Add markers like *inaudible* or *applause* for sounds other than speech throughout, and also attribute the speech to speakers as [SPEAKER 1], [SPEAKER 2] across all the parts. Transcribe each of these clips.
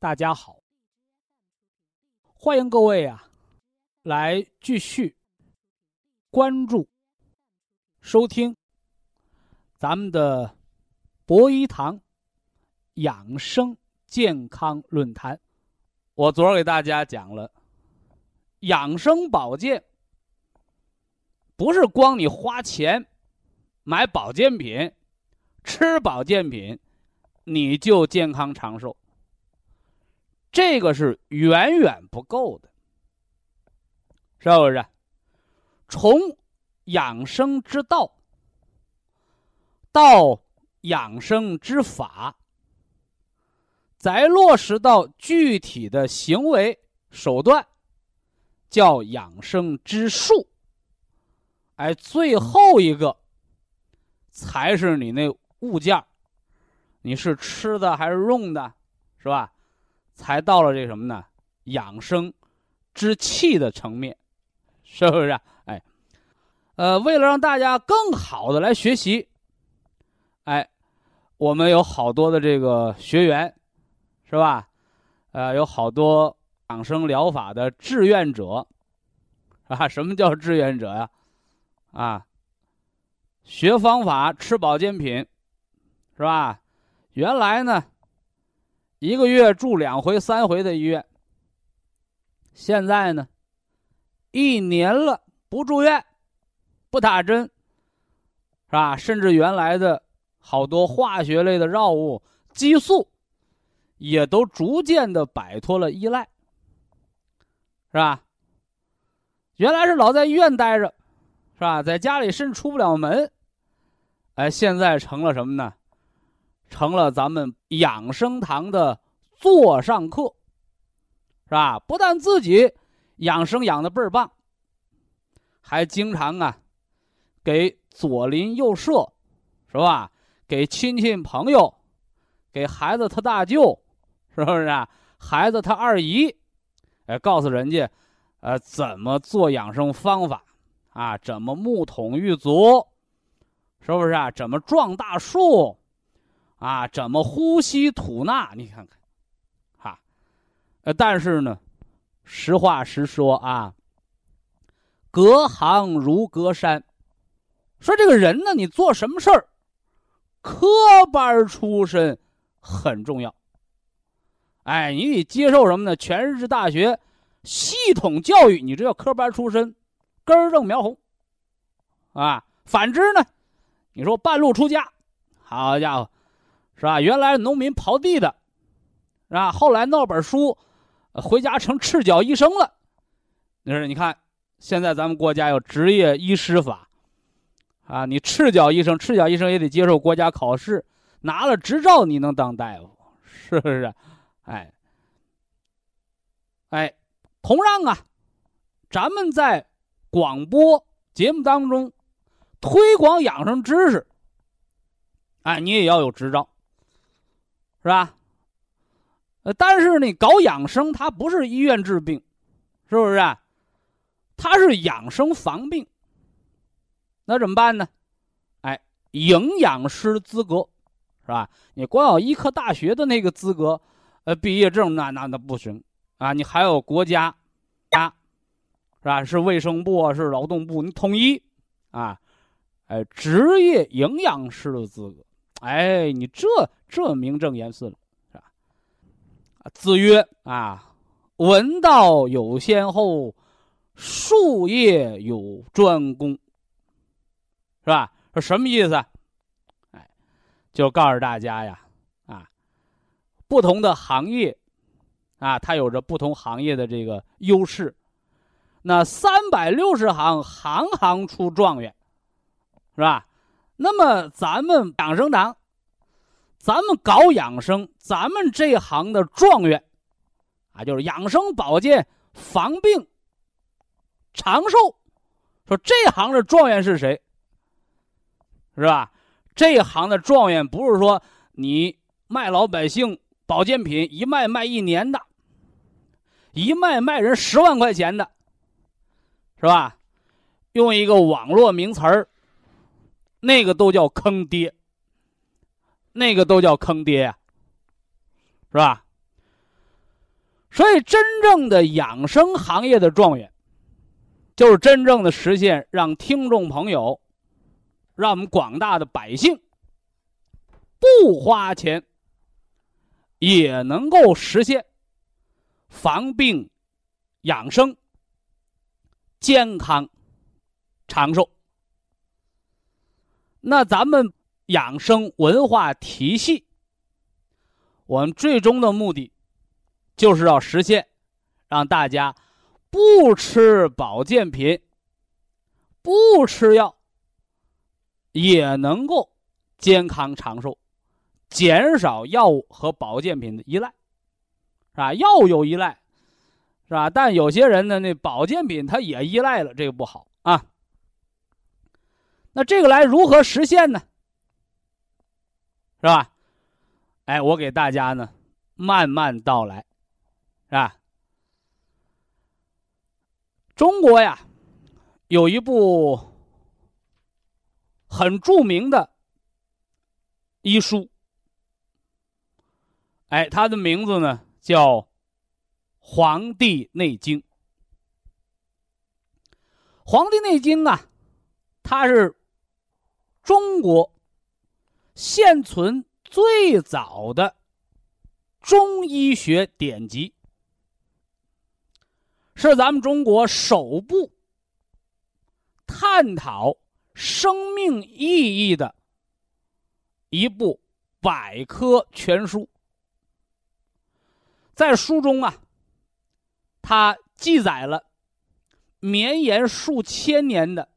[SPEAKER 1] 大家好，欢迎各位啊，来继续关注、收听咱们的博医堂养生健康论坛。我昨儿给大家讲了，养生保健不是光你花钱买保健品、吃保健品，你就健康长寿。这个是远远不够的，是不是？从养生之道到养生之法，再落实到具体的行为手段，叫养生之术。哎，最后一个才是你那物件你是吃的还是用的，是吧？才到了这什么呢？养生之气的层面，是不是？啊哎，呃，为了让大家更好的来学习，哎，我们有好多的这个学员，是吧？呃，有好多养生疗法的志愿者，啊，什么叫志愿者呀？啊，学方法，吃保健品，是吧？原来呢？一个月住两回、三回的医院。现在呢，一年了不住院，不打针，是吧？甚至原来的好多化学类的药物、激素，也都逐渐的摆脱了依赖，是吧？原来是老在医院待着，是吧？在家里甚至出不了门，哎，现在成了什么呢？成了咱们养生堂的座上客，是吧？不但自己养生养的倍儿棒，还经常啊，给左邻右舍，是吧？给亲戚朋友，给孩子他大舅，是不是啊？孩子他二姨，哎，告诉人家，呃，怎么做养生方法啊？怎么木桶浴足，是不是啊？怎么撞大树？啊，怎么呼吸吐纳？你看看，哈，呃，但是呢，实话实说啊，隔行如隔山。说这个人呢，你做什么事儿，科班出身很重要。哎，你得接受什么呢？全日制大学系统教育，你这叫科班出身，根正苗红。啊，反之呢，你说半路出家，好家伙！是吧？原来农民刨地的，是吧？后来弄本书，回家成赤脚医生了。那是你看，现在咱们国家有职业医师法，啊，你赤脚医生，赤脚医生也得接受国家考试，拿了执照你能当大夫，是不是？哎，哎，同样啊，咱们在广播节目当中推广养生知识，哎，你也要有执照。是吧？呃，但是你搞养生，它不是医院治病，是不是？啊它是养生防病。那怎么办呢？哎，营养师资格，是吧？你光有医科大学的那个资格，呃，毕业证那那那不行啊！你还有国家啊，是吧？是卫生部啊是劳动部，你统一啊，哎，职业营养师的资格。哎，你这这名正言顺了，是吧？子，曰啊，闻道有先后，术业有专攻，是吧？说什么意思？哎，就告诉大家呀，啊，不同的行业，啊，它有着不同行业的这个优势。那三百六十行，行行出状元，是吧？那么咱们养生堂，咱们搞养生，咱们这行的状元，啊，就是养生保健、防病、长寿。说这行的状元是谁？是吧？这行的状元不是说你卖老百姓保健品，一卖卖一年的，一卖卖人十万块钱的。是吧？用一个网络名词儿，那个都叫坑爹，那个都叫坑爹呀，是吧？所以，真正的养生行业的状元，就是真正的实现让听众朋友，让我们广大的百姓不花钱也能够实现防病养生。健康、长寿。那咱们养生文化体系，我们最终的目的，就是要实现，让大家不吃保健品、不吃药，也能够健康长寿，减少药物和保健品的依赖，是吧？药有依赖。是吧？但有些人呢，那保健品他也依赖了，这个不好。那这个来如何实现呢？是吧？哎，我给大家呢慢慢道来，是吧？中国呀，有一部很著名的医书，哎，它的名字呢叫。《黄帝内经》，《黄帝内经》啊，它是中国现存最早的中医学典籍，是咱们中国首部探讨生命意义的一部百科全书。在书中啊。它记载了绵延数千年的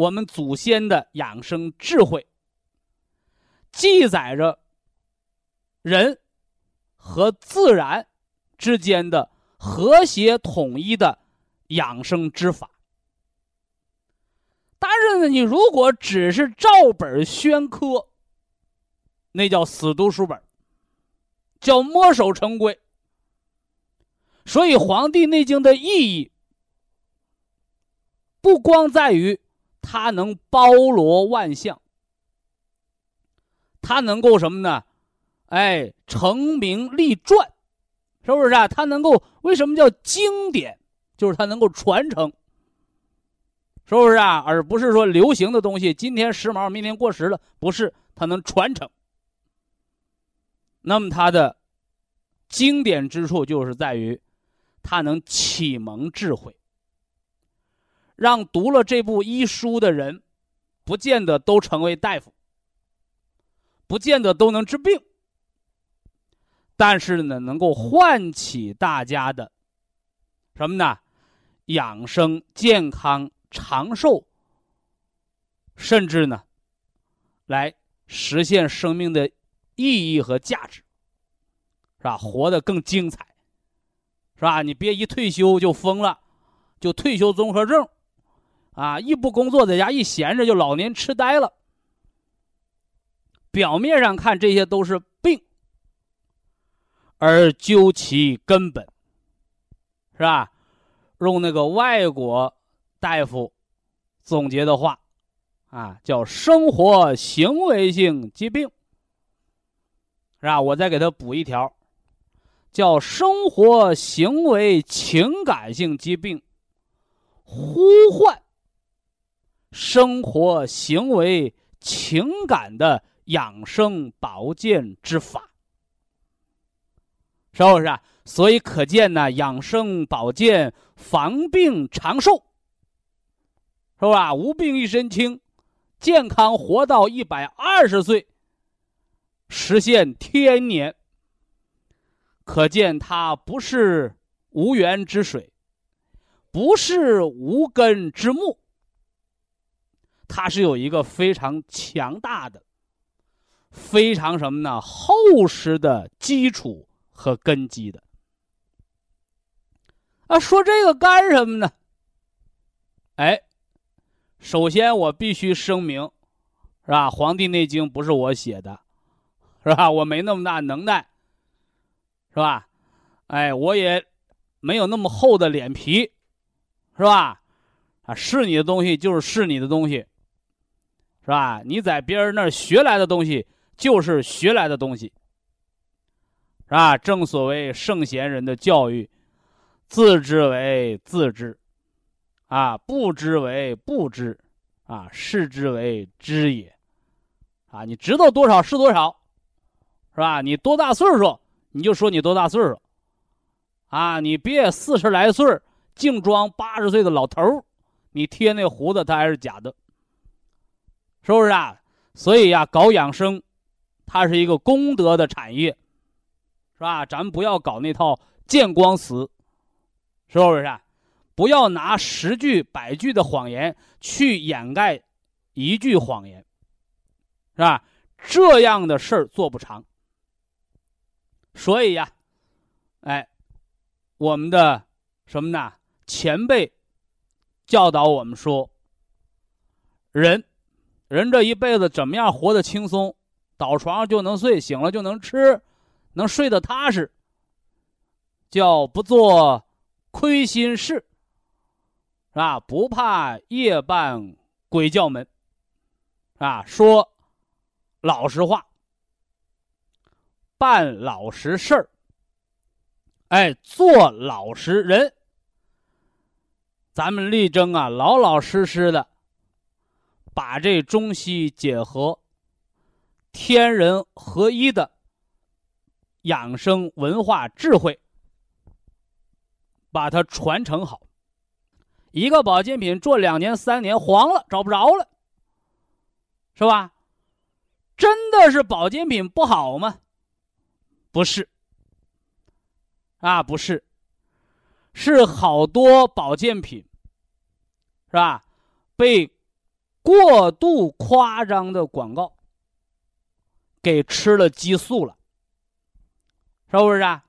[SPEAKER 1] 我们祖先的养生智慧，记载着人和自然之间的和谐统一的养生之法。但是呢，你如果只是照本宣科，那叫死读书本，叫墨守成规。所以，《黄帝内经》的意义不光在于它能包罗万象，它能够什么呢？哎，成名立传，是不是啊？它能够为什么叫经典？就是它能够传承，是不是啊？而不是说流行的东西今天时髦，明天过时了，不是，它能传承。那么，它的经典之处就是在于。它能启蒙智慧，让读了这部医书的人，不见得都成为大夫，不见得都能治病，但是呢，能够唤起大家的什么呢？养生、健康、长寿，甚至呢，来实现生命的意义和价值，是吧？活得更精彩。是吧？你别一退休就疯了，就退休综合症，啊，一不工作在家一闲着就老年痴呆了。表面上看这些都是病，而究其根本，是吧？用那个外国大夫总结的话，啊，叫生活行为性疾病，是吧？我再给他补一条。叫生活行为情感性疾病，呼唤生活行为情感的养生保健之法，是不是啊？所以可见呢，养生保健、防病长寿，是吧？无病一身轻，健康活到一百二十岁，实现天年。可见它不是无源之水，不是无根之木，它是有一个非常强大的、非常什么呢？厚实的基础和根基的。啊，说这个干什么呢？哎，首先我必须声明，是吧？《黄帝内经》不是我写的，是吧？我没那么大能耐。是吧？哎，我也没有那么厚的脸皮，是吧？啊，是你的东西就是是你的东西，是吧？你在别人那儿学来的东西就是学来的东西，是吧？正所谓圣贤人的教育，自知为自知，啊，不知为不知，啊，是之为知也，啊，你知道多少是多少，是吧？你多大岁数？你就说你多大岁数，啊，你别四十来岁净装八十岁的老头你贴那胡子他还是假的，是不是啊？所以呀，搞养生，它是一个功德的产业，是吧？咱们不要搞那套见光死，是不是？啊？不要拿十句百句的谎言去掩盖一句谎言，是吧？这样的事儿做不长。所以呀，哎，我们的什么呢？前辈教导我们说，人，人这一辈子怎么样活得轻松？倒床上就能睡，醒了就能吃，能睡得踏实，叫不做亏心事，是吧？不怕夜半鬼叫门，啊，说老实话。办老实事儿，哎，做老实人。咱们力争啊，老老实实的，把这中西结合、天人合一的养生文化智慧，把它传承好。一个保健品做两年、三年黄了，找不着了，是吧？真的是保健品不好吗？不是，啊，不是，是好多保健品，是吧？被过度夸张的广告给吃了激素了，是不是？啊？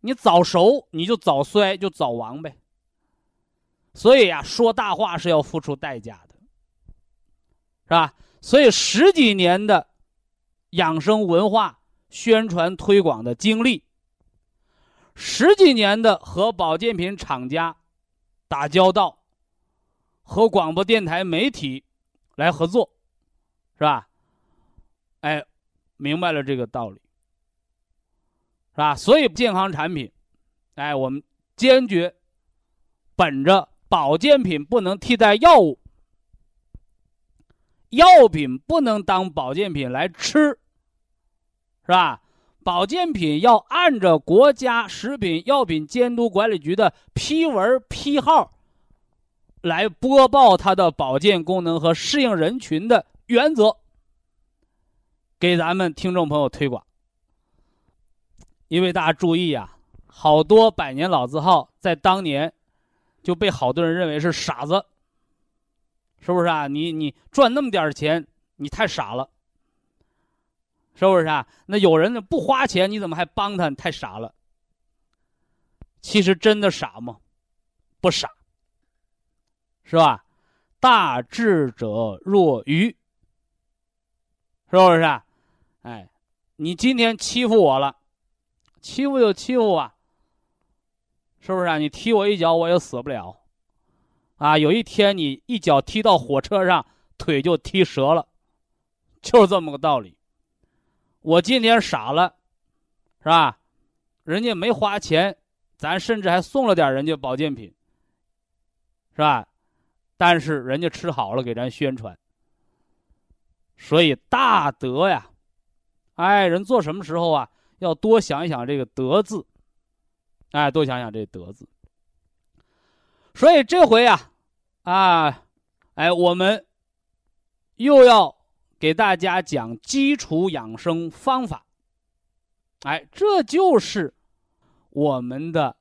[SPEAKER 1] 你早熟，你就早衰，就早亡呗。所以呀，说大话是要付出代价的，是吧？所以十几年的养生文化。宣传推广的经历，十几年的和保健品厂家打交道，和广播电台媒体来合作，是吧？哎，明白了这个道理，是吧？所以健康产品，哎，我们坚决本着保健品不能替代药物，药品不能当保健品来吃。是吧？保健品要按照国家食品药品监督管理局的批文批号来播报它的保健功能和适应人群的原则，给咱们听众朋友推广。因为大家注意啊，好多百年老字号在当年就被好多人认为是傻子，是不是啊？你你赚那么点钱，你太傻了。是不是啊？那有人呢不花钱，你怎么还帮他？你太傻了。其实真的傻吗？不傻，是吧？大智者若愚，是不是？啊？哎，你今天欺负我了，欺负就欺负吧，是不是啊？你踢我一脚，我也死不了。啊，有一天你一脚踢到火车上，腿就踢折了，就是这么个道理。我今天傻了，是吧？人家没花钱，咱甚至还送了点人家保健品，是吧？但是人家吃好了，给咱宣传。所以大德呀，哎，人做什么时候啊，要多想一想这个德字，哎，多想想这德字。所以这回啊，啊，哎，我们又要给大家讲基础养生方法。哎，这就是我们的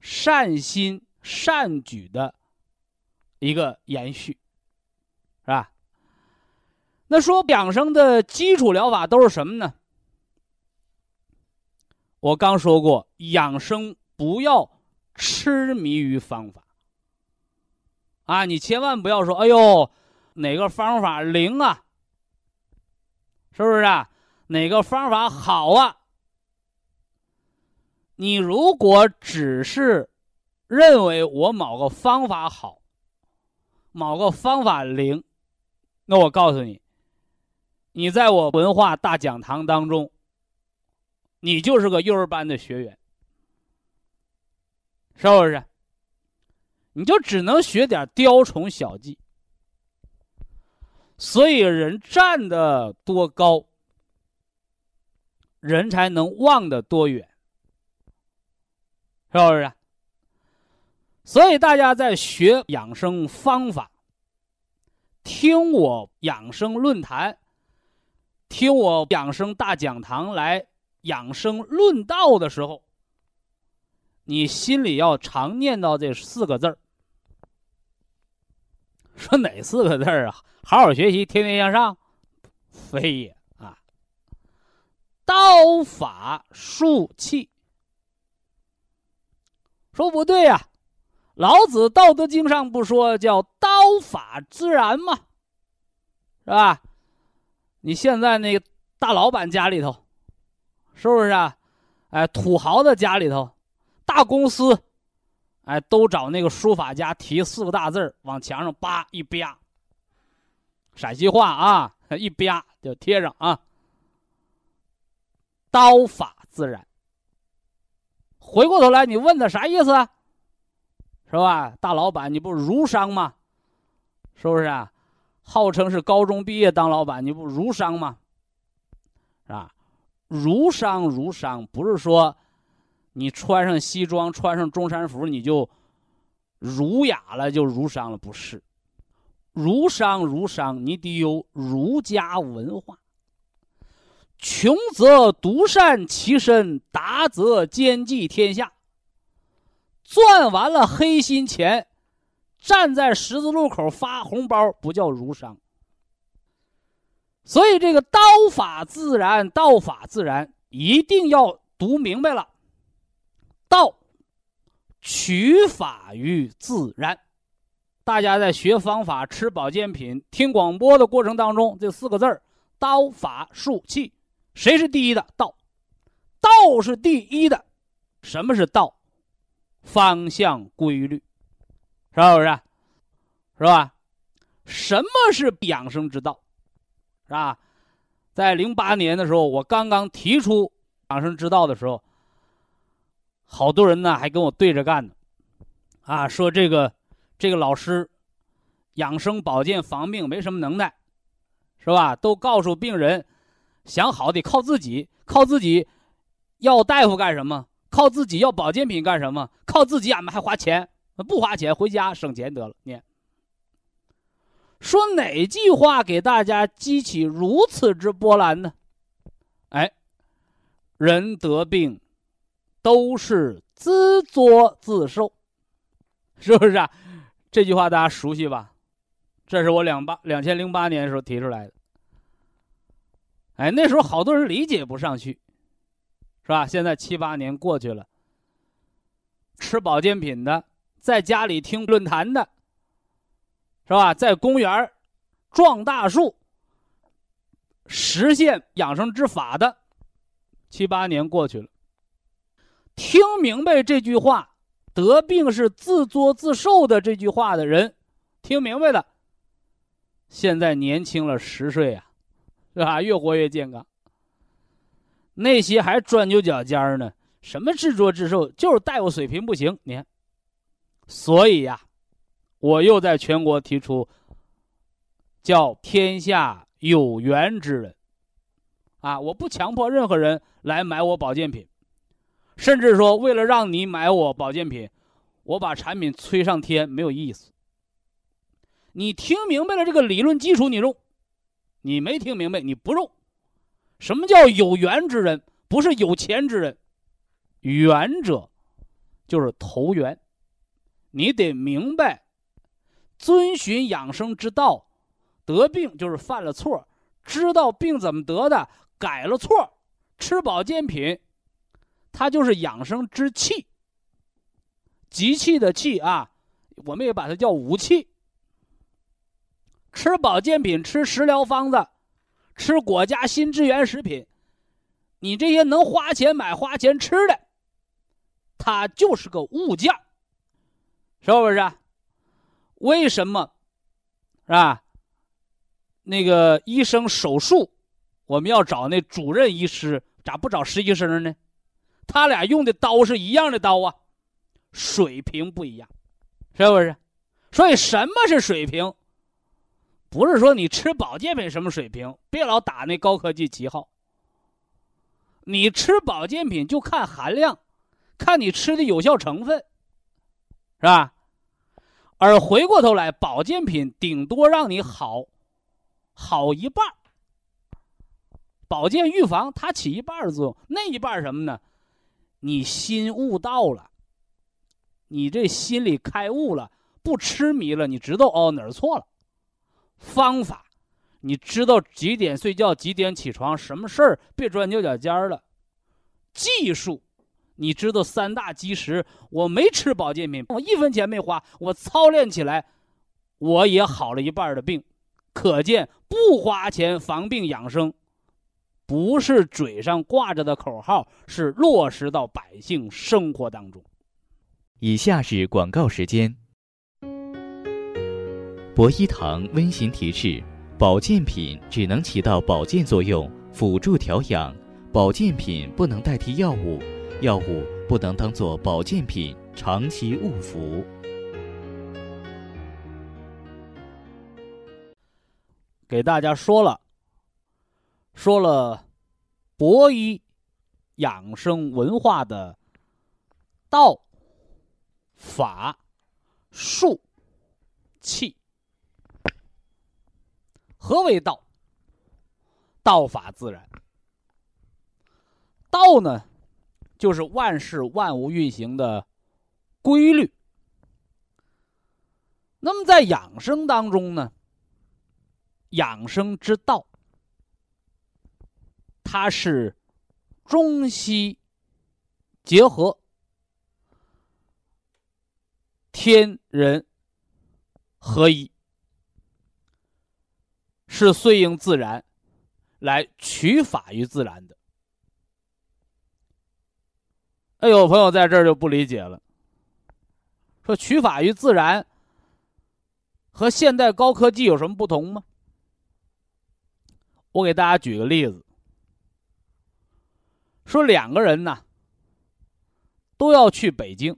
[SPEAKER 1] 善心善举的一个延续，是吧？那说养生的基础疗法都是什么呢？我刚说过，养生不要痴迷于方法啊！你千万不要说：“哎呦，哪个方法灵啊？是不是啊？哪个方法好啊？”你如果只是认为我某个方法好，某个方法灵，那我告诉你，你在我文化大讲堂当中，你就是个幼儿班的学员，是不是？你就只能学点雕虫小技。所以人站得多高，人才能望得多远。是不是？所以大家在学养生方法、听我养生论坛、听我养生大讲堂来养生论道的时候，你心里要常念叨这四个字儿。说哪四个字儿啊？好好学习，天天向上，非也啊！刀法术器。说不对呀，老子《道德经》上不说叫“刀法自然”吗？是吧？你现在那个大老板家里头，是不是啊？哎，土豪的家里头，大公司，哎，都找那个书法家题四个大字往墙上叭一啪，陕西话啊，*laughs* 一啪就贴上啊，“刀法自然”。回过头来，你问他啥意思啊？是吧？大老板，你不儒商吗？是不是啊？号称是高中毕业当老板，你不儒商吗？是吧？儒商，儒商不是说你穿上西装、穿上中山服你就儒雅了，就儒商了，不是。儒商，儒商，你得有儒家文化。穷则独善其身，达则兼济天下。赚完了黑心钱，站在十字路口发红包，不叫儒商。所以这个“道法自然”，“道法自然”一定要读明白了。道，取法于自然。大家在学方法、吃保健品、听广播的过程当中，这四个字儿：刀法术器。谁是第一的？道，道是第一的。什么是道？方向规律，是不是？是吧？什么是养生之道？是吧？在零八年的时候，我刚刚提出养生之道的时候，好多人呢还跟我对着干呢，啊，说这个这个老师养生保健防病没什么能耐，是吧？都告诉病人。想好得靠自己，靠自己，要大夫干什么？靠自己要保健品干什么？靠自己俺们还花钱？不花钱回家省钱得了。你说哪句话给大家激起如此之波澜呢？哎，人得病都是自作自受，是不是啊？这句话大家熟悉吧？这是我两八两千零八年的时候提出来的。哎，那时候好多人理解不上去，是吧？现在七八年过去了，吃保健品的，在家里听论坛的，是吧？在公园撞大树，实现养生之法的，七八年过去了，听明白这句话“得病是自作自受”的这句话的人，听明白了，现在年轻了十岁啊。是吧？越活越健康。那些还钻牛角尖呢？什么自作自受？就是大夫水平不行。你看，所以呀，我又在全国提出，叫天下有缘之人。啊，我不强迫任何人来买我保健品，甚至说为了让你买我保健品，我把产品吹上天没有意思。你听明白了这个理论基础，你用；你没听明白，你不用。什么叫有缘之人？不是有钱之人，缘者就是投缘。你得明白，遵循养生之道，得病就是犯了错，知道病怎么得的，改了错，吃保健品，它就是养生之气。集气的气啊，我们也把它叫武器。吃保健品，吃食疗方子。吃国家新支援食品，你这些能花钱买、花钱吃的，它就是个物件，是不是？为什么，是吧？那个医生手术，我们要找那主任医师，咋不找实习生呢？他俩用的刀是一样的刀啊，水平不一样，是不是？所以什么是水平？不是说你吃保健品什么水平，别老打那高科技旗号。你吃保健品就看含量，看你吃的有效成分，是吧？而回过头来，保健品顶多让你好，好一半保健预防它起一半的作用，那一半什么呢？你心悟到了，你这心里开悟了，不痴迷了，你知道哦哪儿错了。方法，你知道几点睡觉，几点起床，什么事儿别钻牛角尖儿了。技术，你知道三大基石。我没吃保健品，我一分钱没花，我操练起来，我也好了一半的病。可见不花钱防病养生，不是嘴上挂着的口号，是落实到百姓生活当中。
[SPEAKER 2] 以下是广告时间。博一堂温馨提示：保健品只能起到保健作用，辅助调养；保健品不能代替药物，药物不能当做保健品长期误服。
[SPEAKER 1] 给大家说了，说了，博医养生文化的道、法、术、气。何为道？道法自然。道呢，就是万事万物运行的规律。那么在养生当中呢，养生之道，它是中西结合，天人合一。是顺应自然，来取法于自然的。哎，有朋友在这儿就不理解了，说取法于自然和现代高科技有什么不同吗？我给大家举个例子，说两个人呢都要去北京，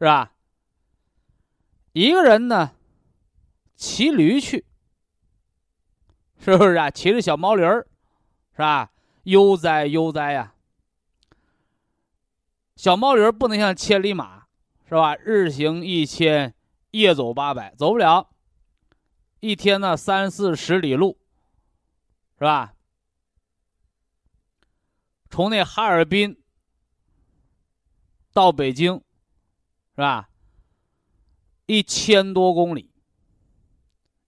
[SPEAKER 1] 是吧？一个人呢骑驴去。是不是啊？骑着小毛驴儿，是吧？悠哉悠哉呀！小毛驴儿不能像千里马，是吧？日行一千，夜走八百，走不了。一天呢，三四十里路，是吧？从那哈尔滨到北京，是吧？一千多公里，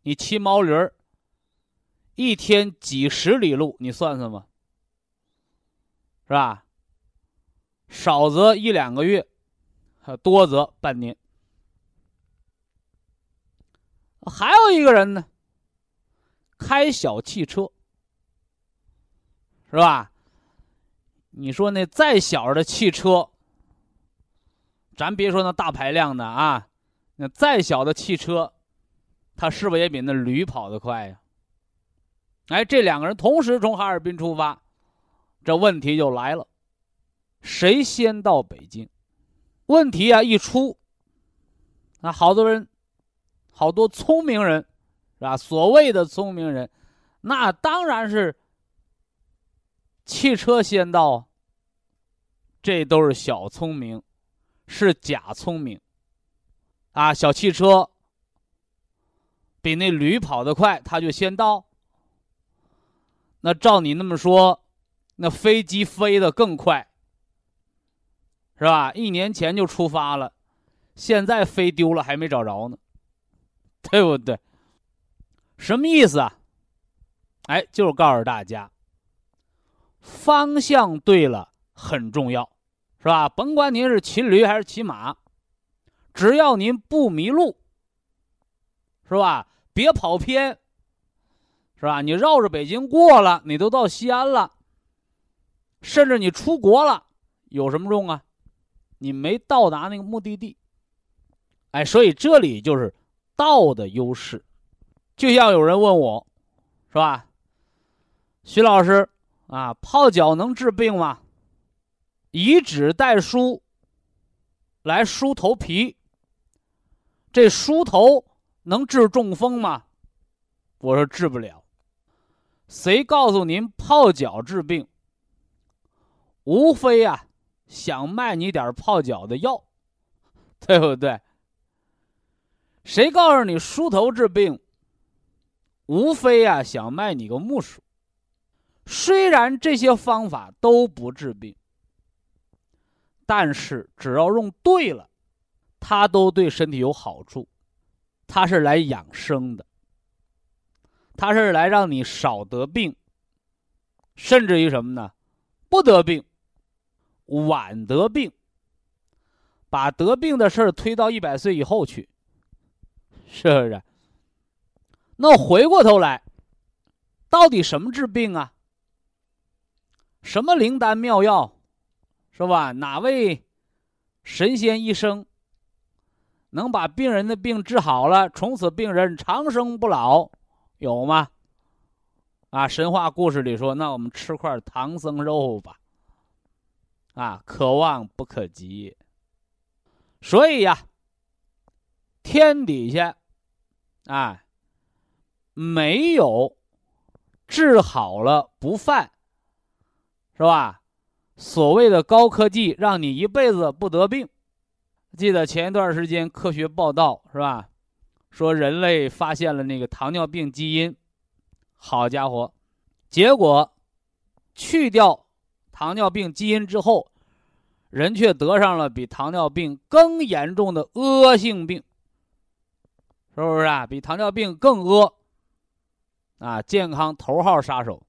[SPEAKER 1] 你骑毛驴儿。一天几十里路，你算算吧，是吧？少则一两个月，多则半年。还有一个人呢，开小汽车，是吧？你说那再小的汽车，咱别说那大排量的啊，那再小的汽车，它是不是也比那驴跑得快呀？哎，这两个人同时从哈尔滨出发，这问题就来了：谁先到北京？问题啊一出，啊，好多人，好多聪明人，是吧？所谓的聪明人，那当然是汽车先到。这都是小聪明，是假聪明。啊，小汽车比那驴跑得快，他就先到。那照你那么说，那飞机飞得更快，是吧？一年前就出发了，现在飞丢了还没找着呢，对不对？什么意思啊？哎，就是告诉大家，方向对了很重要，是吧？甭管您是骑驴还是骑马，只要您不迷路，是吧？别跑偏。是吧？你绕着北京过了，你都到西安了，甚至你出国了，有什么用啊？你没到达那个目的地。哎，所以这里就是道的优势。就像有人问我，是吧？徐老师啊，泡脚能治病吗？以纸代梳来梳头皮，这梳头能治中风吗？我说治不了。谁告诉您泡脚治病？无非呀，想卖你点泡脚的药，对不对？谁告诉你梳头治病？无非呀，想卖你个木梳。虽然这些方法都不治病，但是只要用对了，它都对身体有好处，它是来养生的。他是来让你少得病，甚至于什么呢？不得病，晚得病，把得病的事儿推到一百岁以后去，是不是？那回过头来，到底什么治病啊？什么灵丹妙药，是吧？哪位神仙医生能把病人的病治好了，从此病人长生不老？有吗？啊，神话故事里说，那我们吃块唐僧肉吧。啊，可望不可及。所以呀，天底下，啊，没有治好了不犯，是吧？所谓的高科技，让你一辈子不得病。记得前一段时间科学报道，是吧？说人类发现了那个糖尿病基因，好家伙，结果去掉糖尿病基因之后，人却得上了比糖尿病更严重的恶性病，是不是啊？比糖尿病更恶啊！健康头号杀手，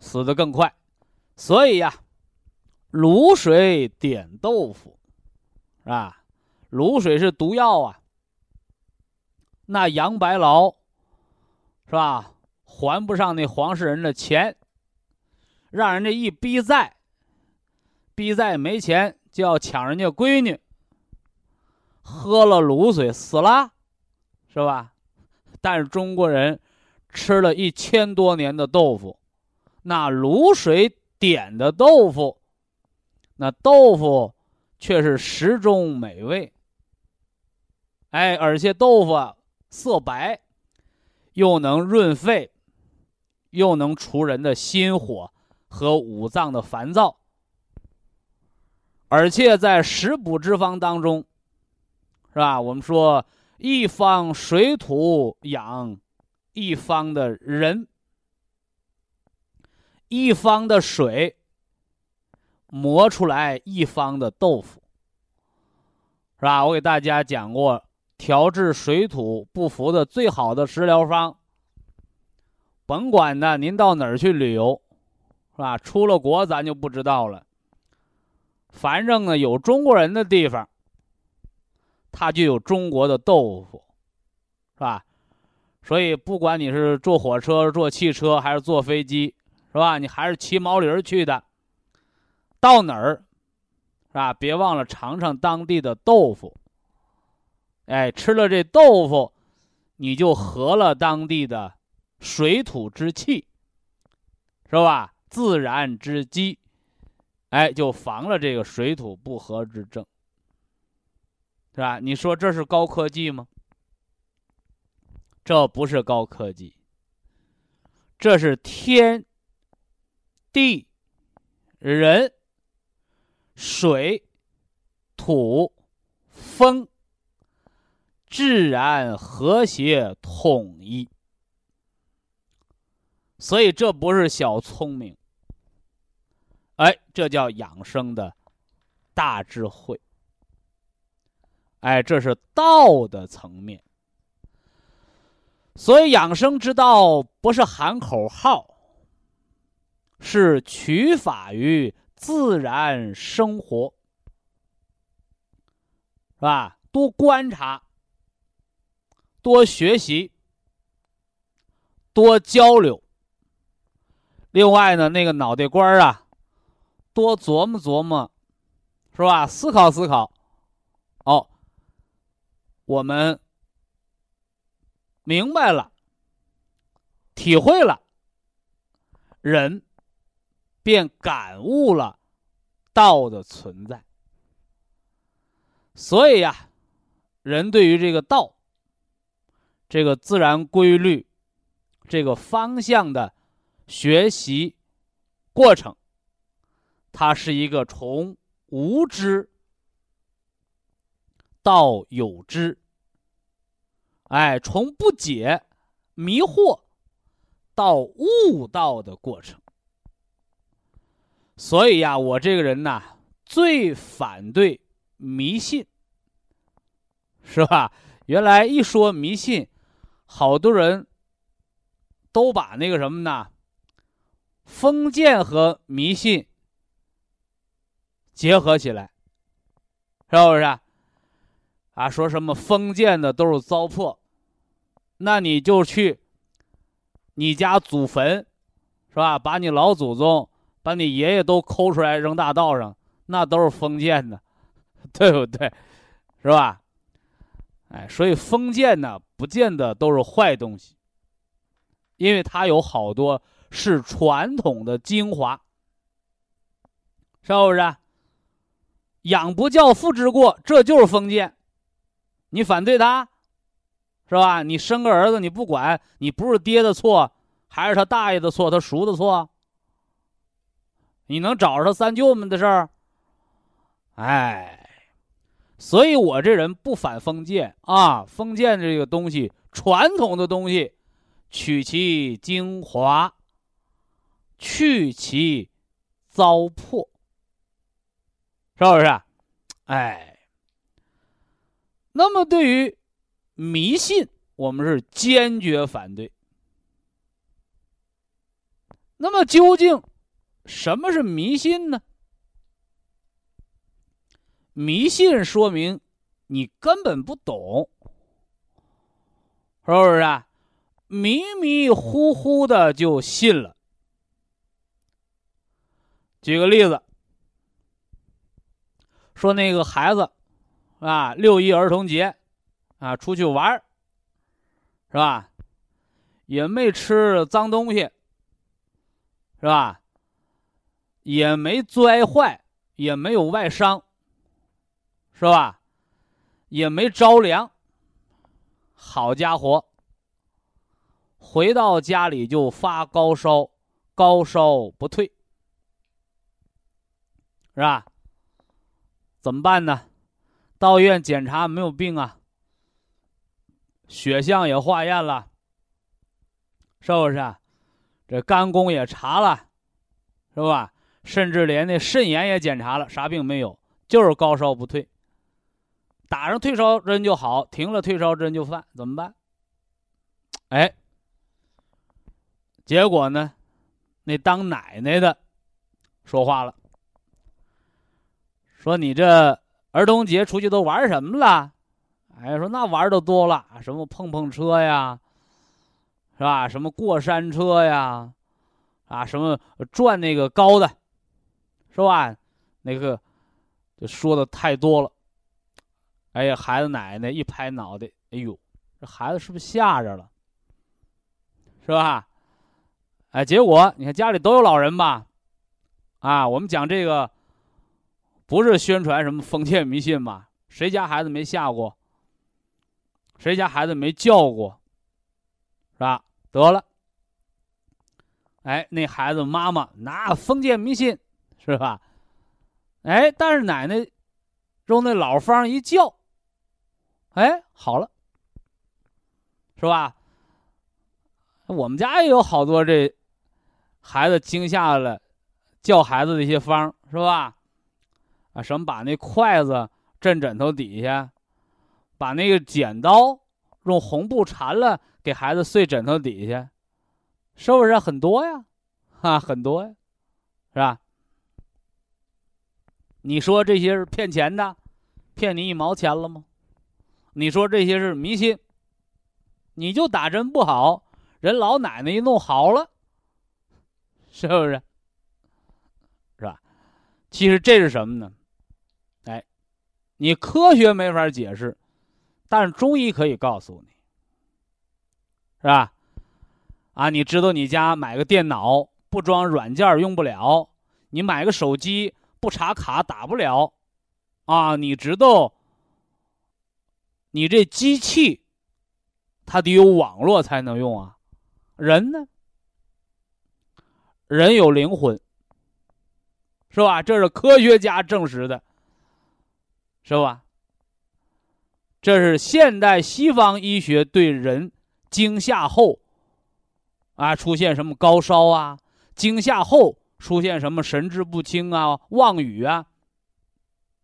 [SPEAKER 1] 死的更快。所以呀，卤水点豆腐，是吧？卤水是毒药啊。那杨白劳，是吧？还不上那黄世仁的钱，让人家一逼债，逼债没钱就要抢人家闺女。喝了卤水死了，是吧？但是中国人吃了一千多年的豆腐，那卤水点的豆腐，那豆腐却是食中美味。哎，而且豆腐。色白，又能润肺，又能除人的心火和五脏的烦躁，而且在食补之方当中，是吧？我们说一方水土养一方的人，一方的水磨出来一方的豆腐，是吧？我给大家讲过。调治水土不服的最好的食疗方，甭管呢，您到哪儿去旅游，是吧？出了国咱就不知道了。反正呢，有中国人的地方，它就有中国的豆腐，是吧？所以，不管你是坐火车、坐汽车，还是坐飞机，是吧？你还是骑毛驴去的，到哪儿，是吧？别忘了尝尝当地的豆腐。哎，吃了这豆腐，你就合了当地的水土之气，是吧？自然之机，哎，就防了这个水土不和之症，是吧？你说这是高科技吗？这不是高科技，这是天地人水、土、风，自然和谐统一。所以这不是小聪明，哎，这叫养生的大智慧。哎，这是道的层面。所以养生之道不是喊口号，是取法于自然生活，是吧？多观察，多学习，多交流。另外呢，那个脑袋瓜啊，多琢磨琢磨，是吧？思考思考，哦，我们明白了，体会了，人便感悟了道的存在。所以呀，人对于这个道、这个自然规律、这个方向的。学习过程，它是一个从无知到有知，哎，从不解、迷惑到悟道的过程。所以呀，我这个人呐，最反对迷信，是吧？原来一说迷信，好多人都把那个什么呢？封建和迷信结合起来，是不是？啊，说什么封建的都是糟粕，那你就去你家祖坟，是吧？把你老祖宗、把你爷爷都抠出来扔大道上，那都是封建的，对不对？是吧？哎，所以封建呢，不见得都是坏东西，因为它有好多。是传统的精华，是不是？养不教，父之过，这就是封建。你反对他，是吧？你生个儿子，你不管，你不是爹的错，还是他大爷的错，他叔的错？你能找着他三舅们的事儿？哎，所以我这人不反封建啊，封建这个东西，传统的东西，取其精华。去其糟粕，是不是？哎，那么对于迷信，我们是坚决反对。那么究竟什么是迷信呢？迷信说明你根本不懂，是不是？啊？迷迷糊糊的就信了。举个例子，说那个孩子，啊，六一儿童节，啊，出去玩是吧？也没吃脏东西，是吧？也没摔坏，也没有外伤，是吧？也没着凉。好家伙，回到家里就发高烧，高烧不退。是吧？怎么办呢？到医院检查没有病啊，血象也化验了，是不是？这肝功也查了，是吧？甚至连那肾炎也检查了，啥病没有，就是高烧不退。打上退烧针就好，停了退烧针就犯，怎么办？哎，结果呢？那当奶奶的说话了。说你这儿童节出去都玩什么了？哎，说那玩的多了，什么碰碰车呀，是吧？什么过山车呀，啊，什么转那个高的，是吧？那个就说的太多了。哎呀，孩子奶奶一拍脑袋，哎呦，这孩子是不是吓着了？是吧？哎，结果你看家里都有老人吧？啊，我们讲这个。不是宣传什么封建迷信吧？谁家孩子没吓过？谁家孩子没叫过？是吧？得了，哎，那孩子妈妈那封建迷信是吧？哎，但是奶奶用那老方一叫，哎，好了，是吧？我们家也有好多这孩子惊吓了，叫孩子的一些方，是吧？啊，什么把那筷子枕枕头底下，把那个剪刀用红布缠了，给孩子睡枕头底下，是不是很多呀？啊，很多呀，是吧？你说这些是骗钱的，骗你一毛钱了吗？你说这些是迷信，你就打针不好，人老奶奶一弄好了，是不是？是吧？其实这是什么呢？哎，你科学没法解释，但是中医可以告诉你，是吧？啊，你知道你家买个电脑不装软件用不了，你买个手机。不插卡打不了，啊！你知道，你这机器，它得有网络才能用啊。人呢？人有灵魂，是吧？这是科学家证实的，是吧？这是现代西方医学对人惊吓后，啊，出现什么高烧啊，惊吓后。出现什么神志不清啊、妄语啊，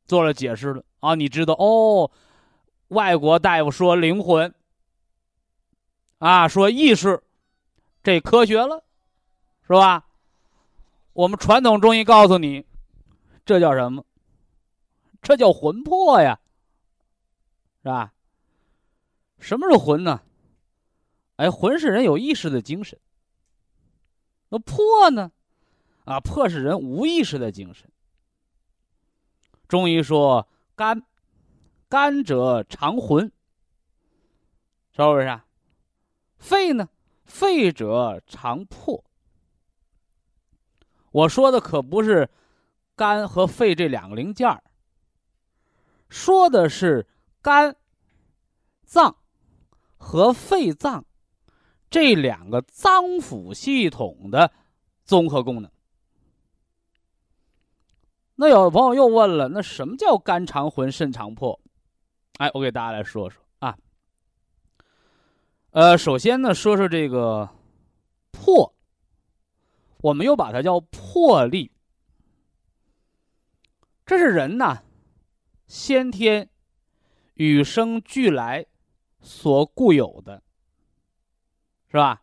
[SPEAKER 1] 做了解释了啊？你知道哦？外国大夫说灵魂，啊，说意识，这科学了，是吧？我们传统中医告诉你，这叫什么？这叫魂魄呀，是吧？什么是魂呢？哎，魂是人有意识的精神，那魄呢？啊，魄是人无意识的精神。中医说肝，肝者藏魂，是不是？肺呢？肺者藏魄。我说的可不是肝和肺这两个零件儿，说的是肝脏和肺脏这两个脏腑系统的综合功能。那有朋友又问了，那什么叫肝藏魂，肾藏魄？哎，我给大家来说说啊。呃，首先呢，说说这个魄，我们又把它叫魄力，这是人呐先天与生俱来所固有的，是吧？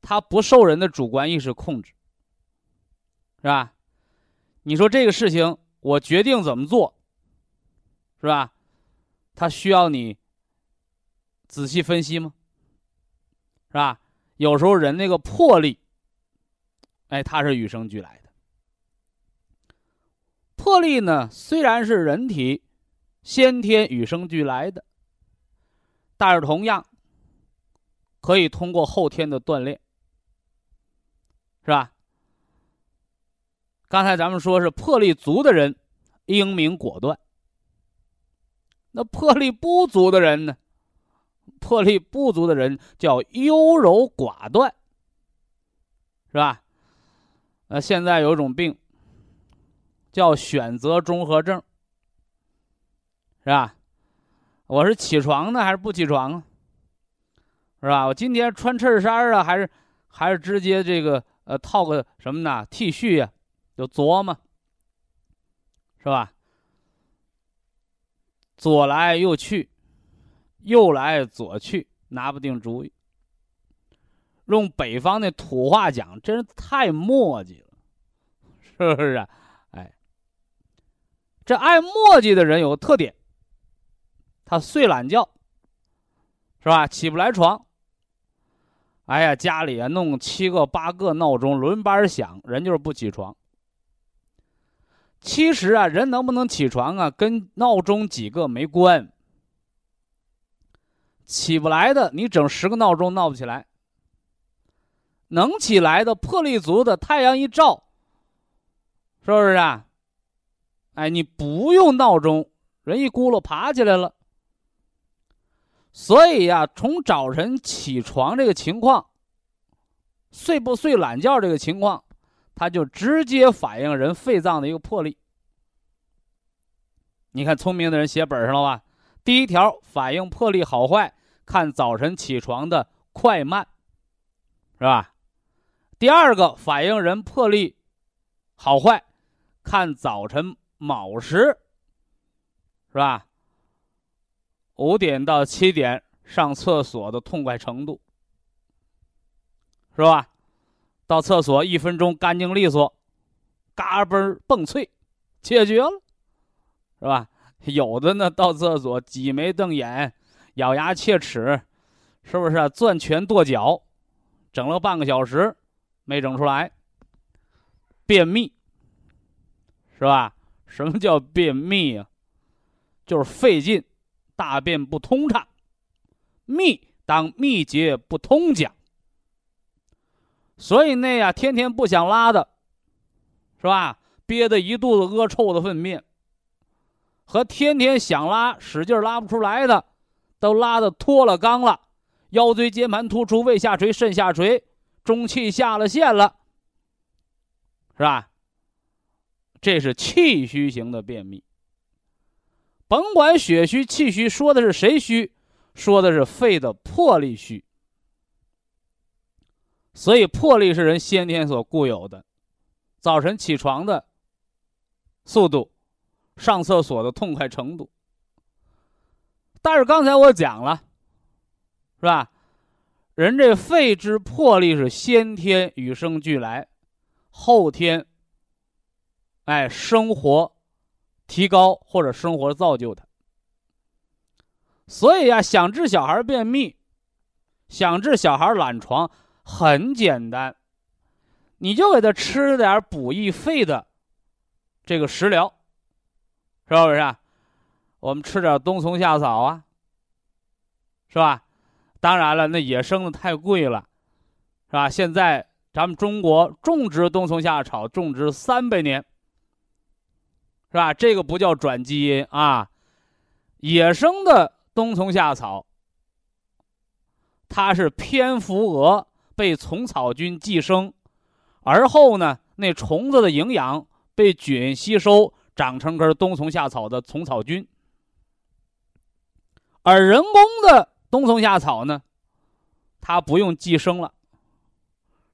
[SPEAKER 1] 它不受人的主观意识控制，是吧？你说这个事情，我决定怎么做，是吧？他需要你仔细分析吗？是吧？有时候人那个魄力，哎，它是与生俱来的。魄力呢，虽然是人体先天与生俱来的，但是同样可以通过后天的锻炼，是吧？刚才咱们说是魄力足的人，英明果断。那魄力不足的人呢？魄力不足的人叫优柔寡断，是吧？呃，现在有一种病叫选择综合症，是吧？我是起床呢，还是不起床啊？是吧？我今天穿衬衫啊，还是还是直接这个呃套个什么呢？T 恤呀？就琢磨，是吧？左来右去，右来左去，拿不定主意。用北方的土话讲，真是太磨叽了，是不是啊？哎，这爱磨叽的人有个特点，他睡懒觉，是吧？起不来床。哎呀，家里啊弄七个八个闹钟轮班响，人就是不起床。其实啊，人能不能起床啊，跟闹钟几个没关。起不来的，你整十个闹钟闹不起来。能起来的，魄力足的，太阳一照，是不是啊？哎，你不用闹钟，人一咕噜爬起来了。所以呀，从早晨起床这个情况，睡不睡懒觉这个情况。它就直接反映人肺脏的一个魄力，你看聪明的人写本上了吧？第一条反映魄力好坏，看早晨起床的快慢，是吧？第二个反映人魄力好坏，看早晨卯时，是吧？五点到七点上厕所的痛快程度，是吧？到厕所一分钟干净利索，嘎嘣蹦脆，解决了，是吧？有的呢，到厕所挤眉瞪眼，咬牙切齿，是不是？攥拳跺脚，整了半个小时没整出来，便秘，是吧？什么叫便秘啊？就是费劲，大便不通畅，秘当秘结不通讲。所以那呀，天天不想拉的，是吧？憋得一肚子恶臭的粪便。和天天想拉使劲拉不出来的，都拉的脱了肛了，腰椎间盘突出，胃下垂，肾下垂，中气下了线了，是吧？这是气虚型的便秘。甭管血虚、气虚，说的是谁虚？说的是肺的魄力虚。所以魄力是人先天所固有的，早晨起床的速度。上厕所的痛快程度，但是刚才我讲了，是吧？人这肺之魄力是先天与生俱来，后天，哎，生活提高或者生活造就的。所以呀，想治小孩便秘，想治小孩懒床，很简单，你就给他吃点补益肺的这个食疗。是不是？我们吃点冬虫夏草啊，是吧？当然了，那野生的太贵了，是吧？现在咱们中国种植冬虫夏草种植三百年，是吧？这个不叫转基因啊，野生的冬虫夏草，它是蝙蝠蛾被虫草菌寄生，而后呢，那虫子的营养被菌吸收。长成根冬虫夏草的虫草菌，而人工的冬虫夏草呢，它不用寄生了，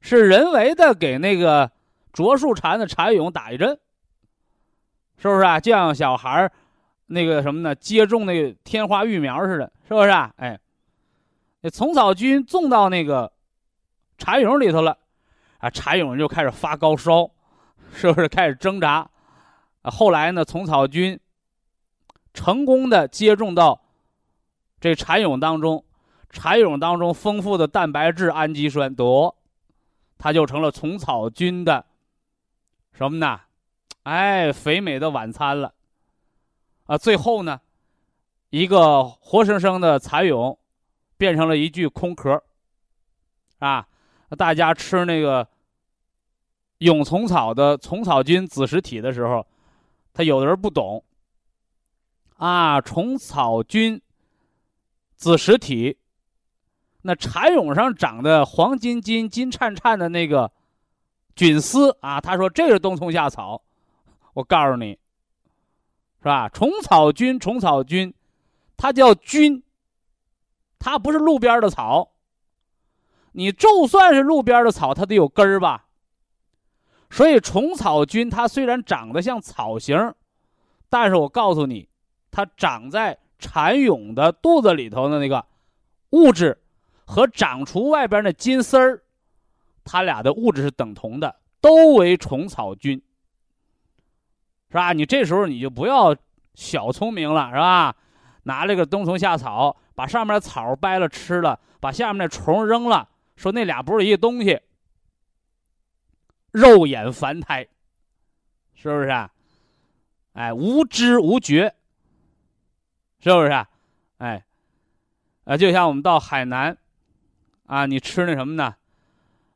[SPEAKER 1] 是人为的给那个啄树蝉的蚕蛹打一针，是不是啊？就像小孩儿那个什么呢，接种那个天花疫苗似的，是不是啊？哎，那虫草菌种到那个蚕蛹里头了，啊，蚕蛹就开始发高烧，是不是开始挣扎？啊后来呢，虫草菌成功的接种到这蚕蛹当中，蚕蛹当中丰富的蛋白质、氨基酸，得，它就成了虫草菌的什么呢？哎，肥美的晚餐了。啊，最后呢，一个活生生的蚕蛹变成了一具空壳，啊，那大家吃那个蛹虫草的虫草菌子实体的时候。他有的人不懂，啊，虫草菌子实体，那蚕蛹上长的黄金金、金灿灿的那个菌丝啊，他说这是冬虫夏草，我告诉你，是吧？虫草菌，虫草菌，它叫菌，它不是路边的草。你就算是路边的草，它得有根儿吧？所以虫草菌它虽然长得像草形，但是我告诉你，它长在蚕蛹的肚子里头的那个物质，和长出外边那金丝儿，它俩的物质是等同的，都为虫草菌，是吧？你这时候你就不要小聪明了，是吧？拿这个冬虫夏草，把上面的草掰了吃了，把下面那虫扔了，说那俩不是一个东西。肉眼凡胎，是不是啊？哎，无知无觉，是不是啊？哎，啊，就像我们到海南，啊，你吃那什么呢？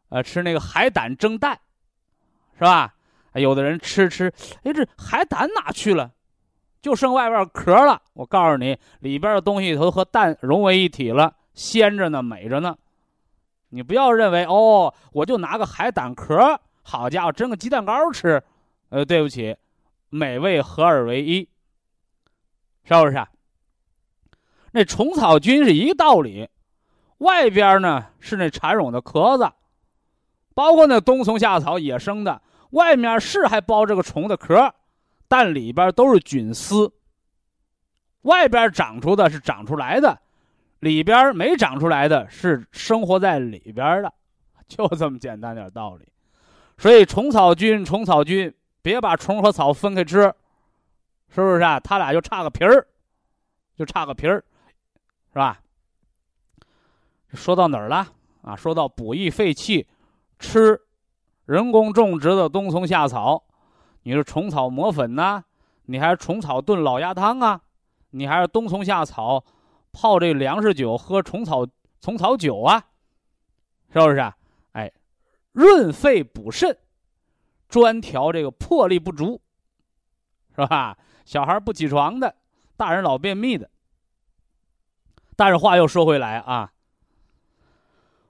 [SPEAKER 1] 呃，吃那个海胆蒸蛋，是吧？有的人吃吃，哎，这海胆哪去了？就剩外边壳了。我告诉你，里边的东西都和蛋融为一体了，鲜着呢，美着呢。你不要认为哦，我就拿个海胆壳。好家伙，蒸个鸡蛋糕吃，呃，对不起，美味合二为一，是不是？那虫草菌是一个道理，外边呢是那蚕蛹的壳子，包括那冬虫夏草野生的，外面是还包着个虫的壳，但里边都是菌丝。外边长出的是长出来的，里边没长出来的是生活在里边的，*laughs* 就这么简单点道理。所以虫草菌，虫草菌，别把虫和草分开吃，是不是啊？它俩就差个皮儿，就差个皮儿。是吧？说到哪儿了啊？说到补益肺气，吃人工种植的冬虫夏草，你是虫草磨粉呐？你还是虫草炖老鸭汤啊？你还是冬虫夏草泡这粮食酒喝虫草虫草酒啊？是不是啊？哎，润肺补肾，专调这个魄力不足，是吧？小孩不起床的，大人老便秘的。但是话又说回来啊，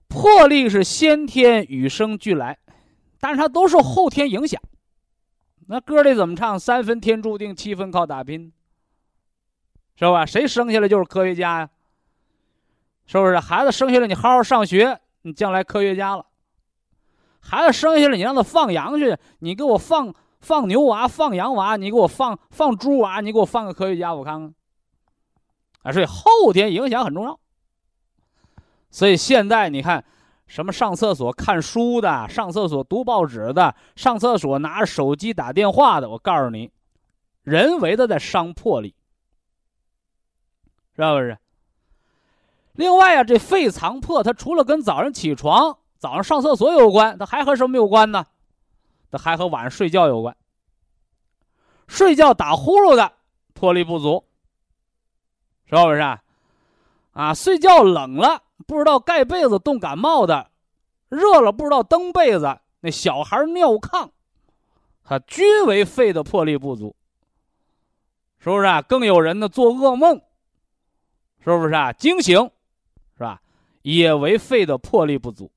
[SPEAKER 1] 魄力是先天与生俱来，但是它都是后天影响。那歌里怎么唱？三分天注定，七分靠打拼，是吧？谁生下来就是科学家呀？是不是？孩子生下来你好好上学，你将来科学家了。孩子生下来你让他放羊去，你给我放放牛娃，放羊娃，你给我放放猪娃，你给我放个科学家，我看看。啊，所以后天影响很重要。所以现在你看，什么上厕所看书的，上厕所读报纸的，上厕所拿着手机打电话的，我告诉你，人为的在伤魄力，是不是？另外啊，这肺藏魄，它除了跟早上起床、早上上厕所有关，它还和什么有关呢？它还和晚上睡觉有关。睡觉打呼噜的，魄力不足。是不是啊？睡觉冷了不知道盖被子冻感冒的，热了不知道蹬被子，那小孩尿炕，他均为肺的魄力不足。是不是啊？更有人呢做噩梦，是不是啊？惊醒，是吧？也为肺的魄力不足。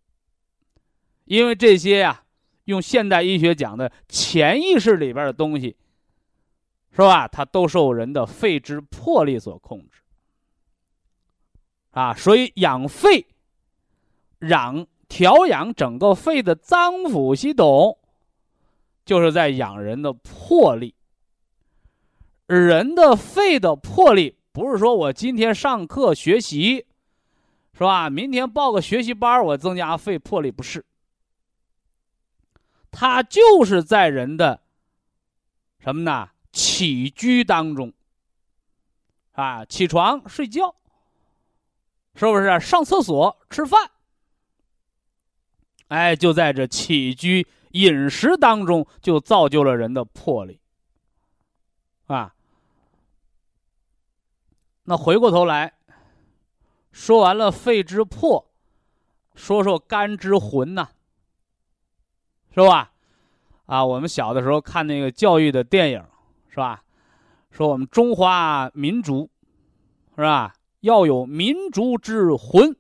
[SPEAKER 1] 因为这些呀，用现代医学讲的潜意识里边的东西。是吧？它都受人的肺之魄力所控制，啊，所以养肺、养调养整个肺的脏腑系统，就是在养人的魄力。人的肺的魄力，不是说我今天上课学习，是吧？明天报个学习班，我增加肺魄力，不是。它就是在人的什么呢？起居当中，啊，起床睡觉，是不是上厕所吃饭？哎，就在这起居饮食当中，就造就了人的魄力，啊。那回过头来，说完了肺之魄，说说肝之魂呐，是吧？啊，我们小的时候看那个教育的电影。是吧？说我们中华民族，是吧？要有民族之魂，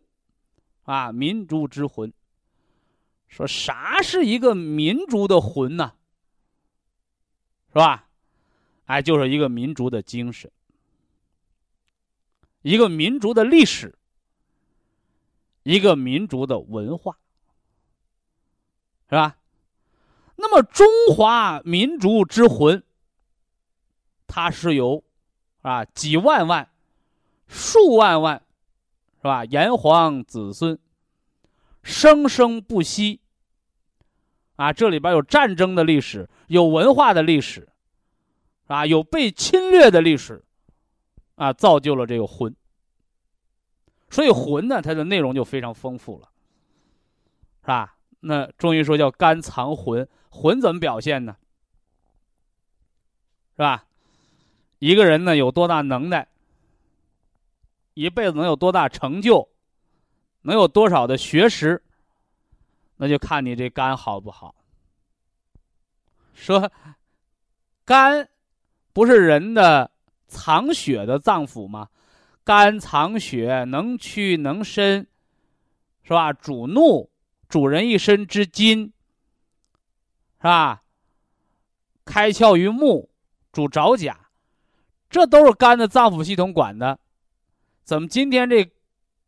[SPEAKER 1] 啊，民族之魂。说啥是一个民族的魂呢？是吧？哎，就是一个民族的精神，一个民族的历史，一个民族的文化，是吧？那么中华民族之魂。它是由，啊几万万、数万万，是吧？炎黄子孙，生生不息。啊，这里边有战争的历史，有文化的历史，啊，有被侵略的历史，啊，造就了这个魂。所以魂呢，它的内容就非常丰富了，是吧？那中医说叫肝藏魂，魂怎么表现呢？是吧？一个人呢有多大能耐，一辈子能有多大成就，能有多少的学识，那就看你这肝好不好。说，肝不是人的藏血的脏腑吗？肝藏血，能屈能伸，是吧？主怒，主人一身之筋，是吧？开窍于目，主爪甲。这都是肝的脏腑系统管的，怎么今天这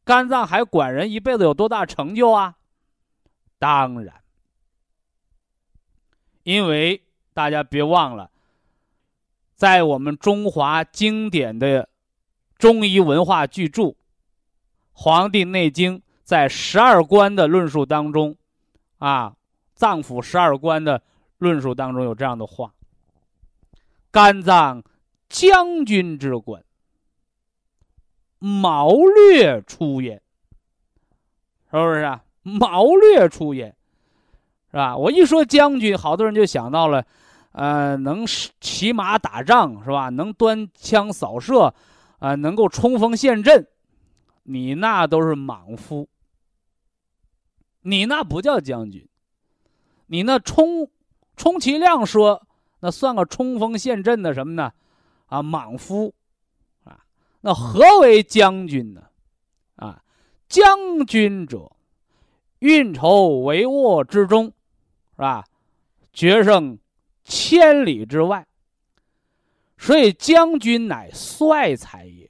[SPEAKER 1] 肝脏还管人一辈子有多大成就啊？当然，因为大家别忘了，在我们中华经典的中医文化巨著《黄帝内经》在十二关的论述当中，啊，脏腑十二关的论述当中有这样的话：肝脏。将军之官，谋略出焉，是不是啊？谋略出焉，是吧？我一说将军，好多人就想到了，呃，能骑马打仗，是吧？能端枪扫射，啊，能够冲锋陷阵，你那都是莽夫，你那不叫将军，你那充充其量说，那算个冲锋陷阵的什么呢？啊，莽夫，啊，那何为将军呢？啊，将军者，运筹帷幄之中，是吧？决胜千里之外。所以将军乃帅才也，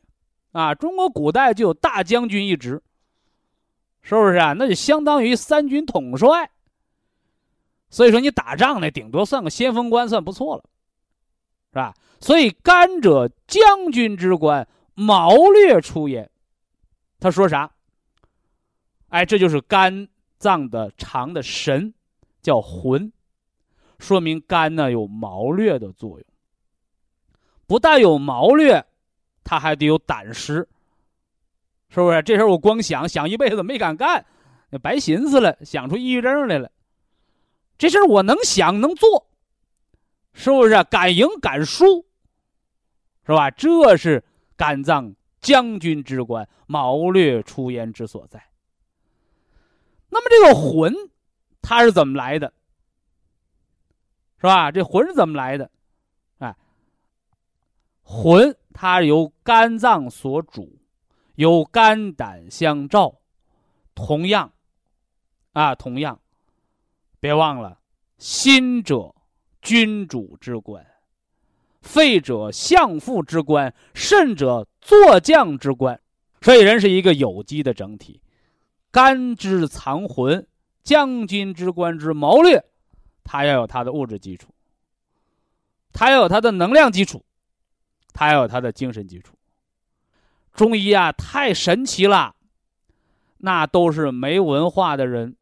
[SPEAKER 1] 啊，中国古代就有大将军一职，是不是啊？那就相当于三军统帅。所以说你打仗呢，顶多算个先锋官，算不错了，是吧？所以，肝者将军之官，谋略出焉。他说啥？哎，这就是肝脏的肠的神，叫魂，说明肝呢有谋略的作用。不但有谋略，他还得有胆识，是不是？这事儿我光想想一辈子没敢干，白寻思了，想出抑郁症来了。这事儿我能想能做，是不是？敢赢敢输。是吧？这是肝脏将军之官，谋略出焉之所在。那么这个魂，它是怎么来的？是吧？这魂是怎么来的？哎，魂它由肝脏所主，由肝胆相照。同样，啊，同样，别忘了，心者君主之官。肺者相父之官，肾者坐将之官，所以人是一个有机的整体。肝之藏魂，将军之官之谋略，它要有它的物质基础，它要有它的能量基础，它要有它的精神基础。中医啊，太神奇了，那都是没文化的人，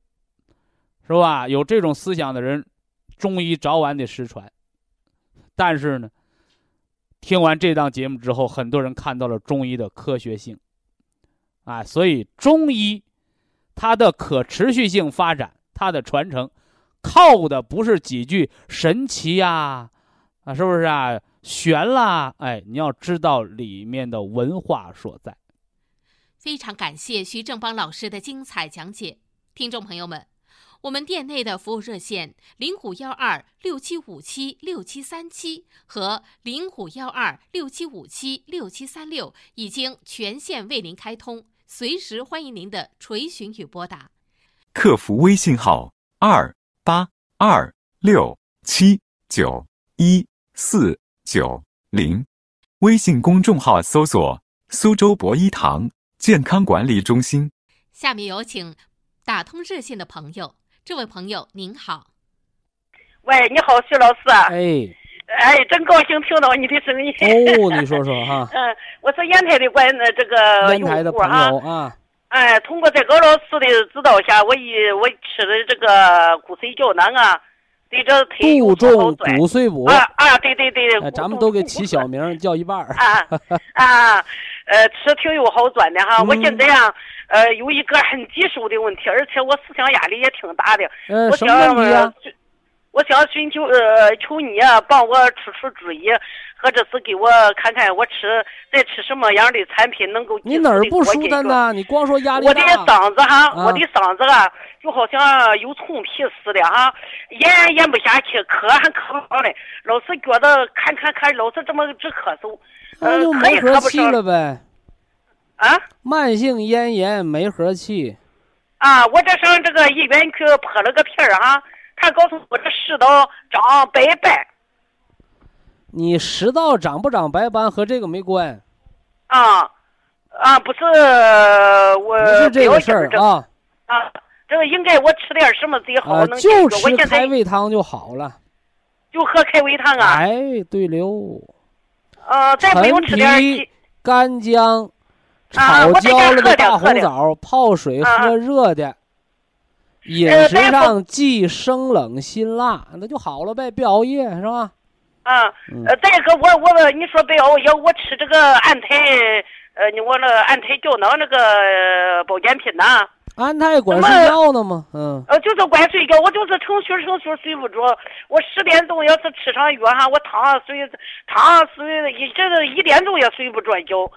[SPEAKER 1] 是吧？有这种思想的人，中医早晚得失传。但是呢？听完这档节目之后，很多人看到了中医的科学性，啊，所以中医它的可持续性发展，它的传承，靠的不是几句神奇呀，啊，是不是啊？悬啦，哎，你要知道里面的文化所在。
[SPEAKER 3] 非常感谢徐正邦老师的精彩讲解，听众朋友们。我们店内的服务热线零五幺二六七五七六七三七和零五幺二六七五七六七三六已经全线为您开通，随时欢迎您的垂询与拨打。
[SPEAKER 4] 客服微信号二八二六七九一四九零，微信公众号搜索“苏州博一堂健康管理中心”。
[SPEAKER 3] 下面有请打通热线的朋友。这位朋友您好，
[SPEAKER 5] 喂，你好，徐老师。
[SPEAKER 1] 哎，
[SPEAKER 5] 哎，真高兴听到你的声音。
[SPEAKER 1] 哦，你说说哈。*laughs*
[SPEAKER 5] 嗯，我是烟台的关这个
[SPEAKER 1] 烟台的朋友啊。
[SPEAKER 5] 哎，通过在高老师的指导下，我一我吃的这个骨髓胶囊啊，对这腿
[SPEAKER 1] 有好转。骨髓补。
[SPEAKER 5] 啊啊，对对对。
[SPEAKER 1] 咱们都给起小名叫一半儿。*laughs*
[SPEAKER 5] 啊啊，呃，吃挺有好转的哈。我现在啊。呃，有一个很棘手的问题，而且我思想压力也挺大的。
[SPEAKER 1] 嗯，
[SPEAKER 5] 什么问题啊？我想寻求呃，求你啊，帮我出出主意，或者是给我看看我吃在吃什么样的产品能够。
[SPEAKER 1] 你哪儿不舒坦呢？你光说压力
[SPEAKER 5] 大。我的嗓子哈，我的嗓子啊，就好像有虫皮似的哈，咽咽不下去，咳还咳不上来，老是觉得看看看，老是这么直咳嗽，
[SPEAKER 1] 那就没咳气了呗。
[SPEAKER 5] 啊，
[SPEAKER 1] 慢性咽炎没合气，
[SPEAKER 5] 啊，我这上这个医院去拍了个片儿哈，他告诉我这食道长白斑。
[SPEAKER 1] 你食道长不长白斑和这个没关，
[SPEAKER 5] 啊啊，不是我
[SPEAKER 1] 不是这个事儿啊
[SPEAKER 5] 啊，这个应该我吃点什么最好
[SPEAKER 1] 啊，
[SPEAKER 5] 能
[SPEAKER 1] 就
[SPEAKER 5] 我
[SPEAKER 1] 吃开胃汤就好了。
[SPEAKER 5] 就喝开胃汤啊，
[SPEAKER 1] 哎，对了，
[SPEAKER 5] 呃，再不用吃点
[SPEAKER 1] 干姜炒焦了的大红枣，泡水
[SPEAKER 5] 啊
[SPEAKER 1] 喝热的。饮食上忌生冷辛辣，那就好了呗，别熬夜是吧？
[SPEAKER 5] 呃，再一个我我你说白熬夜，我吃这个安胎，呃，你我那安胎胶囊那个呃保健品呢、
[SPEAKER 1] 安胎管睡觉呢吗？嗯，
[SPEAKER 5] 呃，就是管睡觉，我就是成宿成宿睡不着。我十点钟要是吃上药哈，我躺上睡，躺上睡一这个一点钟也睡不着觉。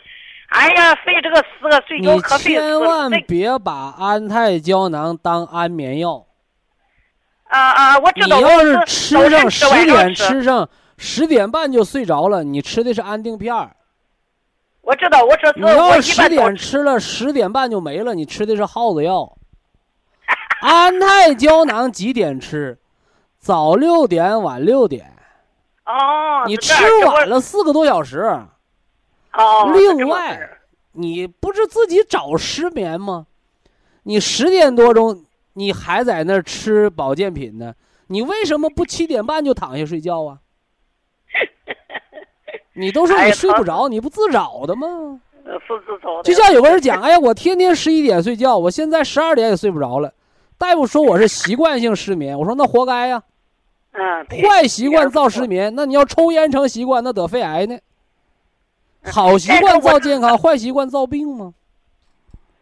[SPEAKER 5] 哎呀，费这个死个睡觉可费。
[SPEAKER 1] 千万别把安胎胶囊当安眠药。
[SPEAKER 5] 啊啊，我知道。
[SPEAKER 1] 你要是
[SPEAKER 5] 我
[SPEAKER 1] 吃上十点，
[SPEAKER 5] 晚上吃
[SPEAKER 1] 吃上十点半就睡着了，你吃的是安定片儿。
[SPEAKER 5] 我知道，我说是
[SPEAKER 1] 你要十点吃了，十点半就没了，你吃的是耗子药。安泰胶囊几点吃？早六点，晚六点。
[SPEAKER 5] 哦，
[SPEAKER 1] 你吃晚了四个多小时。
[SPEAKER 5] 哦，
[SPEAKER 1] 另外你不是自己找失眠吗？你十点多钟你还在那儿吃保健品呢，你为什么不七点半就躺下睡觉啊？你都说你睡不着，你不自找的吗？
[SPEAKER 5] 呃是自找的。
[SPEAKER 1] 就像有个人讲，哎呀，我天天十一点睡觉，我现在十二点也睡不着了。大夫说我是习惯性失眠，我说那活该呀，
[SPEAKER 5] 嗯，
[SPEAKER 1] 坏习惯造失眠，那你要抽烟成习惯，那得肺癌呢。好习惯造健康，坏习惯造病吗？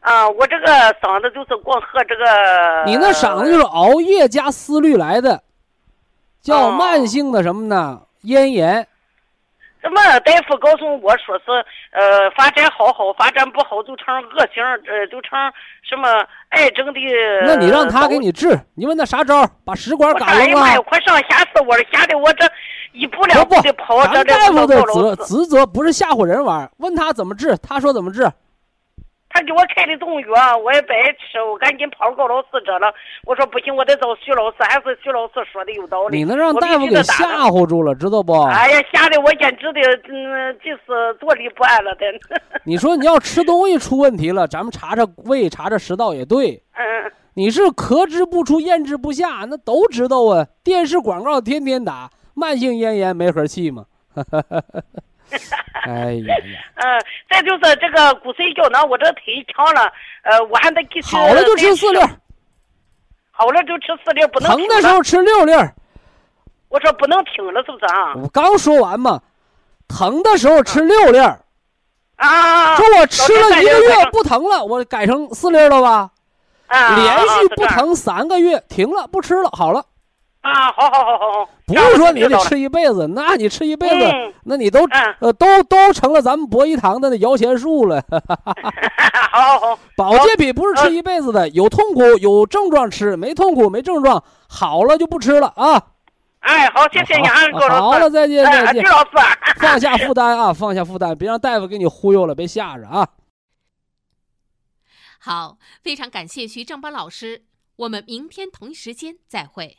[SPEAKER 5] 啊，我这个嗓子就是光喝这个。
[SPEAKER 1] 你那嗓子就是熬夜加思虑来的，叫
[SPEAKER 5] 哦
[SPEAKER 1] 慢性的什么呢？咽炎。
[SPEAKER 5] 什么大夫告诉我说是呃发展好好，发展不好就成恶性，呃就成什么癌症的。
[SPEAKER 1] 那你让他给你治，你问他啥招？把食管
[SPEAKER 5] 我
[SPEAKER 1] 赶了
[SPEAKER 5] 说哎呀妈呀，快上吓死我了，吓得我这一步两步的跑，这
[SPEAKER 1] 大夫的
[SPEAKER 5] 不
[SPEAKER 1] 责职责不是吓唬人玩儿，问他怎么治，他说怎么治。
[SPEAKER 5] 他给我开的中药，我也不爱吃，我赶紧跑高老师这了。我说不行，我得找徐老师，还是徐老师说的有道理。
[SPEAKER 1] 你能让大夫给吓唬住了，知道不？
[SPEAKER 5] 哎呀，吓得我简直的，嗯，就是坐立不安了的。*laughs*
[SPEAKER 1] 你说你要吃东西出问题了，咱们查查胃，查查食道也对。
[SPEAKER 5] 嗯，
[SPEAKER 1] 你是咳之不出，咽之不下，那都知道啊。电视广告天天打，慢性咽炎没合气嘛。*laughs* *laughs* 哎呀呀，*laughs*
[SPEAKER 5] 嗯，再就是这个骨髓胶囊，我这腿强了，呃，我还得继续。
[SPEAKER 1] 好了就吃四粒，
[SPEAKER 5] 好了就吃四粒，不能
[SPEAKER 1] 疼的时候吃六粒。
[SPEAKER 5] 我说不能停了，是不是啊？
[SPEAKER 1] 我刚说完嘛，疼的时候吃六粒儿。
[SPEAKER 5] 啊，
[SPEAKER 1] 说我吃了一个月不疼了，我改成四粒了吧？
[SPEAKER 5] 啊，
[SPEAKER 1] 连续
[SPEAKER 5] 啊
[SPEAKER 1] 不疼三个月，停了不吃了，好了。
[SPEAKER 5] 啊，好好好好好，
[SPEAKER 1] 不是说你得吃一辈子，那你吃一辈子，
[SPEAKER 5] 嗯
[SPEAKER 1] 那你都、
[SPEAKER 5] 嗯
[SPEAKER 1] 呃都都成了咱们博一堂的那摇钱树了。*laughs*
[SPEAKER 5] 好好好，
[SPEAKER 1] 保健品不是吃一辈子的，有痛苦有症状吃，没痛苦没症状，好了就不吃了啊。
[SPEAKER 5] 哎，好，谢谢你啊，
[SPEAKER 1] 好
[SPEAKER 5] 高老师。
[SPEAKER 1] 好了，再见
[SPEAKER 5] 哎
[SPEAKER 1] 再见
[SPEAKER 5] 徐。老师。*laughs*
[SPEAKER 1] 放下负担啊，放下负担，别让大夫给你忽悠了，别吓着啊。
[SPEAKER 3] 好，非常感谢徐正邦老师，我们明天同一时间再会。